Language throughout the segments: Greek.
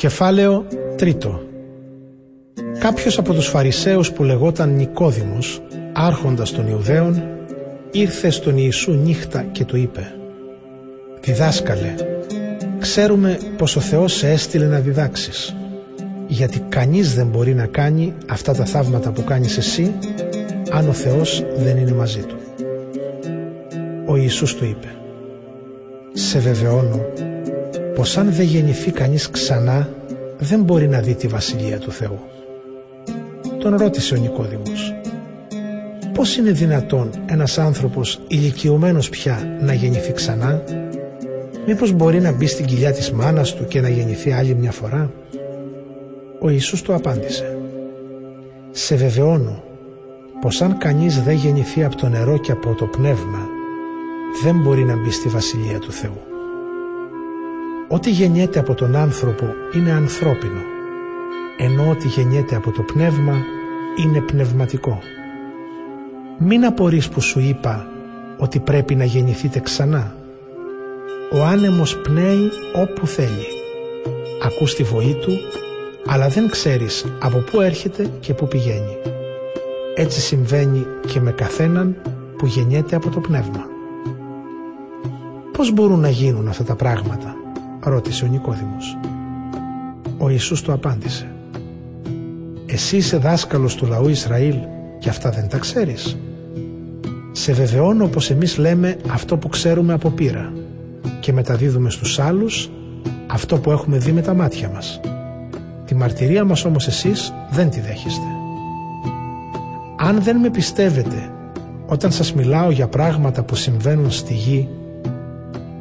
Κεφάλαιο τρίτο Κάποιος από τους Φαρισαίους που λεγόταν Νικόδημος, άρχοντας των Ιουδαίων, ήρθε στον Ιησού νύχτα και του είπε «Διδάσκαλε, ξέρουμε πως ο Θεός σε έστειλε να διδάξεις, γιατί κανείς δεν μπορεί να κάνει αυτά τα θαύματα που κάνεις εσύ, αν ο Θεός δεν είναι μαζί του». Ο Ιησούς του είπε «Σε βεβαιώνω πως αν δεν γεννηθεί κανείς ξανά δεν μπορεί να δει τη Βασιλεία του Θεού. Τον ρώτησε ο Νικόδημος. Πώς είναι δυνατόν ένας άνθρωπος ηλικιωμένος πια να γεννηθεί ξανά; Μήπως μπορεί να μπει στην κοιλιά της μάνας του και να γεννηθεί άλλη μια φορά; Ο Ιησούς του απάντησε. Σε βεβαιώνω πως αν κανείς δεν γεννηθεί από το νερό και από το πνεύμα δεν μπορεί να μπει στη Βασιλεία του Θεού Ό,τι γεννιέται από τον άνθρωπο είναι ανθρώπινο, ενώ ό,τι γεννιέται από το πνεύμα είναι πνευματικό. Μην απορείς που σου είπα ότι πρέπει να γεννηθείτε ξανά. Ο άνεμος πνέει όπου θέλει. Ακούς τη βοή του, αλλά δεν ξέρεις από πού έρχεται και πού πηγαίνει. Έτσι συμβαίνει και με καθέναν που γεννιέται από το πνεύμα. Πώς μπορούν να γίνουν αυτά τα πράγματα; Ρώτησε ο Νικόδημος. Ο Ιησούς του απάντησε «Εσύ είσαι δάσκαλος του λαού Ισραήλ και αυτά δεν τα ξέρεις. Σε βεβαιώνω πως εμείς λέμε αυτό που ξέρουμε από πείρα και μεταδίδουμε στους άλλους αυτό που έχουμε δει με τα μάτια μας. Τη μαρτυρία μας όμως εσείς δεν τη δέχεστε. Αν δεν με πιστεύετε όταν σας μιλάω για πράγματα που συμβαίνουν στη γη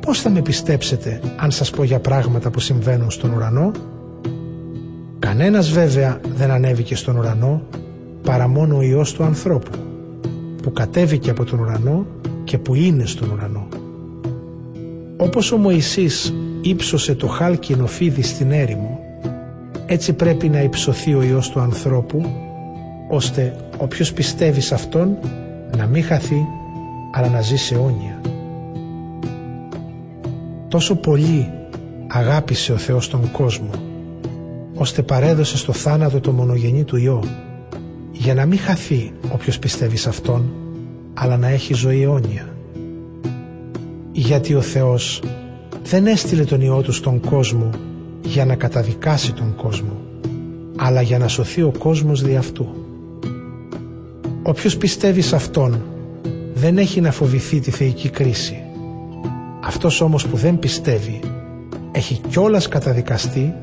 πώς θα με πιστέψετε αν σας πω για πράγματα που συμβαίνουν στον ουρανό; Κανένας βέβαια δεν ανέβηκε στον ουρανό παρά μόνο ο Υιός του ανθρώπου που κατέβηκε από τον ουρανό και που είναι στον ουρανό. Όπως ο Μωυσής ύψωσε το χάλκινο φίδι στην έρημο έτσι πρέπει να υψωθεί ο Υιός του ανθρώπου ώστε όποιος πιστεύει σε Αυτόν να μην χαθεί αλλά να ζήσει αιώνια. Τόσο πολύ αγάπησε ο Θεός τον κόσμο ώστε παρέδωσε στο θάνατο το μονογενή του Υιό για να μην χαθεί όποιος πιστεύει σε Αυτόν αλλά να έχει ζωή αιώνια. Γιατί ο Θεός δεν έστειλε τον Υιό Του στον κόσμο για να καταδικάσει τον κόσμο αλλά για να σωθεί ο κόσμος δι' αυτού. Όποιος πιστεύει σε Αυτόν δεν έχει να φοβηθεί τη θεϊκή κρίση αυτός όμως που δεν πιστεύει έχει κιόλας καταδικαστεί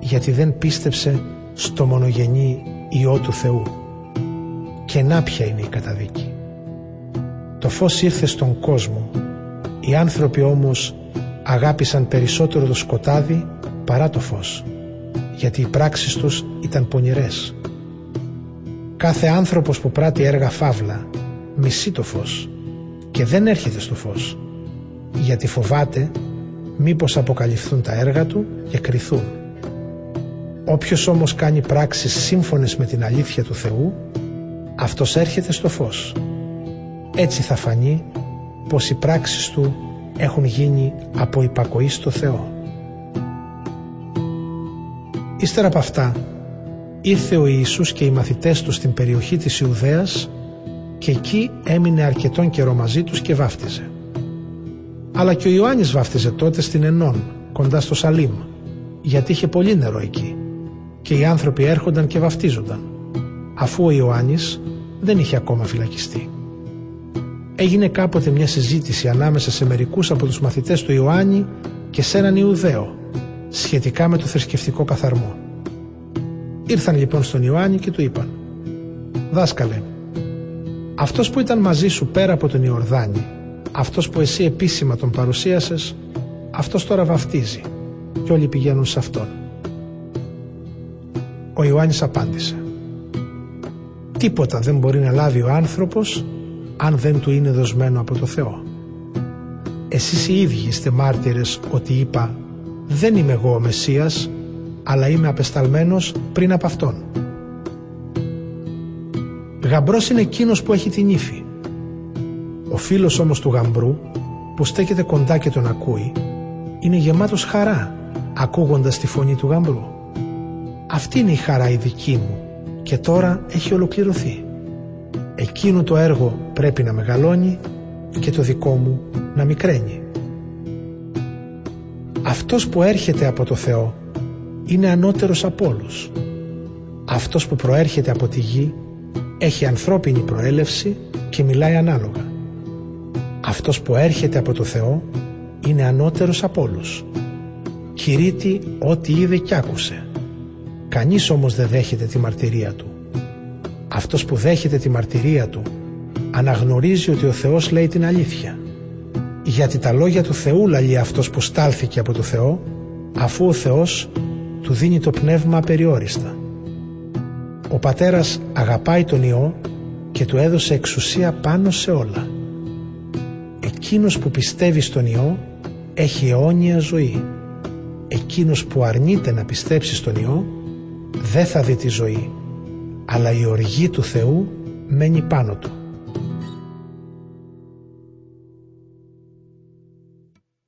γιατί δεν πίστεψε στο μονογενή Υιό του Θεού. Και να ποια είναι η καταδίκη. Το φως ήρθε στον κόσμο, οι άνθρωποι όμως αγάπησαν περισσότερο το σκοτάδι παρά το φως, γιατί οι πράξεις τους ήταν πονηρές. Κάθε άνθρωπος που πράττει έργα φαύλα μισεί το φως και δεν έρχεται στο φως γιατί φοβάται μήπως αποκαλυφθούν τα έργα του και κρυθούν. Όποιος όμως κάνει πράξεις σύμφωνες με την αλήθεια του Θεού, αυτός έρχεται στο φως. Έτσι θα φανεί πως οι πράξεις του έχουν γίνει από υπακοή στο Θεό. Ύστερα από αυτά, ήρθε ο Ιησούς και οι μαθητές του στην περιοχή της Ιουδαίας και εκεί έμεινε αρκετόν καιρό μαζί τους και βάφτιζε. Αλλά και ο Ιωάννης βάφτιζε τότε στην Ενών, κοντά στο Σαλίμ, γιατί είχε πολύ νερό εκεί και οι άνθρωποι έρχονταν και βαφτίζονταν, αφού ο Ιωάννης δεν είχε ακόμα φυλακιστεί. Έγινε κάποτε μια συζήτηση ανάμεσα σε μερικούς από τους μαθητές του Ιωάννη και σε έναν Ιουδαίο, σχετικά με το θρησκευτικό καθαρμό. Ήρθαν λοιπόν στον Ιωάννη και του είπαν «Δάσκαλε, αυτός που ήταν μαζί σου πέρα από τον Ιορδάνη αυτός που εσύ επίσημα τον παρουσίασες, αυτός τώρα βαφτίζει και όλοι πηγαίνουν σε αυτόν. Ο Ιωάννης απάντησε «Τίποτα δεν μπορεί να λάβει ο άνθρωπος αν δεν του είναι δοσμένο από το Θεό. Εσείς οι ίδιοι είστε μάρτυρες ότι είπα «Δεν είμαι εγώ ο Μεσσίας, αλλά είμαι απεσταλμένος πριν από Αυτόν». Γαμπρός είναι εκείνος που έχει την ύφη ο φίλος όμως του γαμπρού που στέκεται κοντά και τον ακούει είναι γεμάτος χαρά ακούγοντας τη φωνή του γαμπρού. Αυτή είναι η χαρά η δική μου και τώρα έχει ολοκληρωθεί. Εκείνο το έργο πρέπει να μεγαλώνει και το δικό μου να μικραίνει. Αυτός που έρχεται από το Θεό είναι ανώτερος από όλους. Αυτός που προέρχεται από τη γη έχει ανθρώπινη προέλευση και μιλάει ανάλογα. Αυτός που έρχεται από το Θεό είναι ανώτερος από όλους. Κηρύττει ό,τι είδε κι άκουσε. Κανείς όμως δεν δέχεται τη μαρτυρία του. Αυτός που δέχεται τη μαρτυρία του αναγνωρίζει ότι ο Θεός λέει την αλήθεια. Γιατί τα λόγια του Θεού λαλεί αυτός που στάλθηκε από το Θεό αφού ο Θεός του δίνει το πνεύμα απεριόριστα. Ο πατέρας αγαπάει τον Υιό και του έδωσε εξουσία πάνω σε όλα. Εκείνος που πιστεύει στον Υιό έχει αιώνια ζωή. Εκείνος που αρνείται να πιστέψει στον Υιό δεν θα δει τη ζωή, αλλά η οργή του Θεού μένει πάνω του.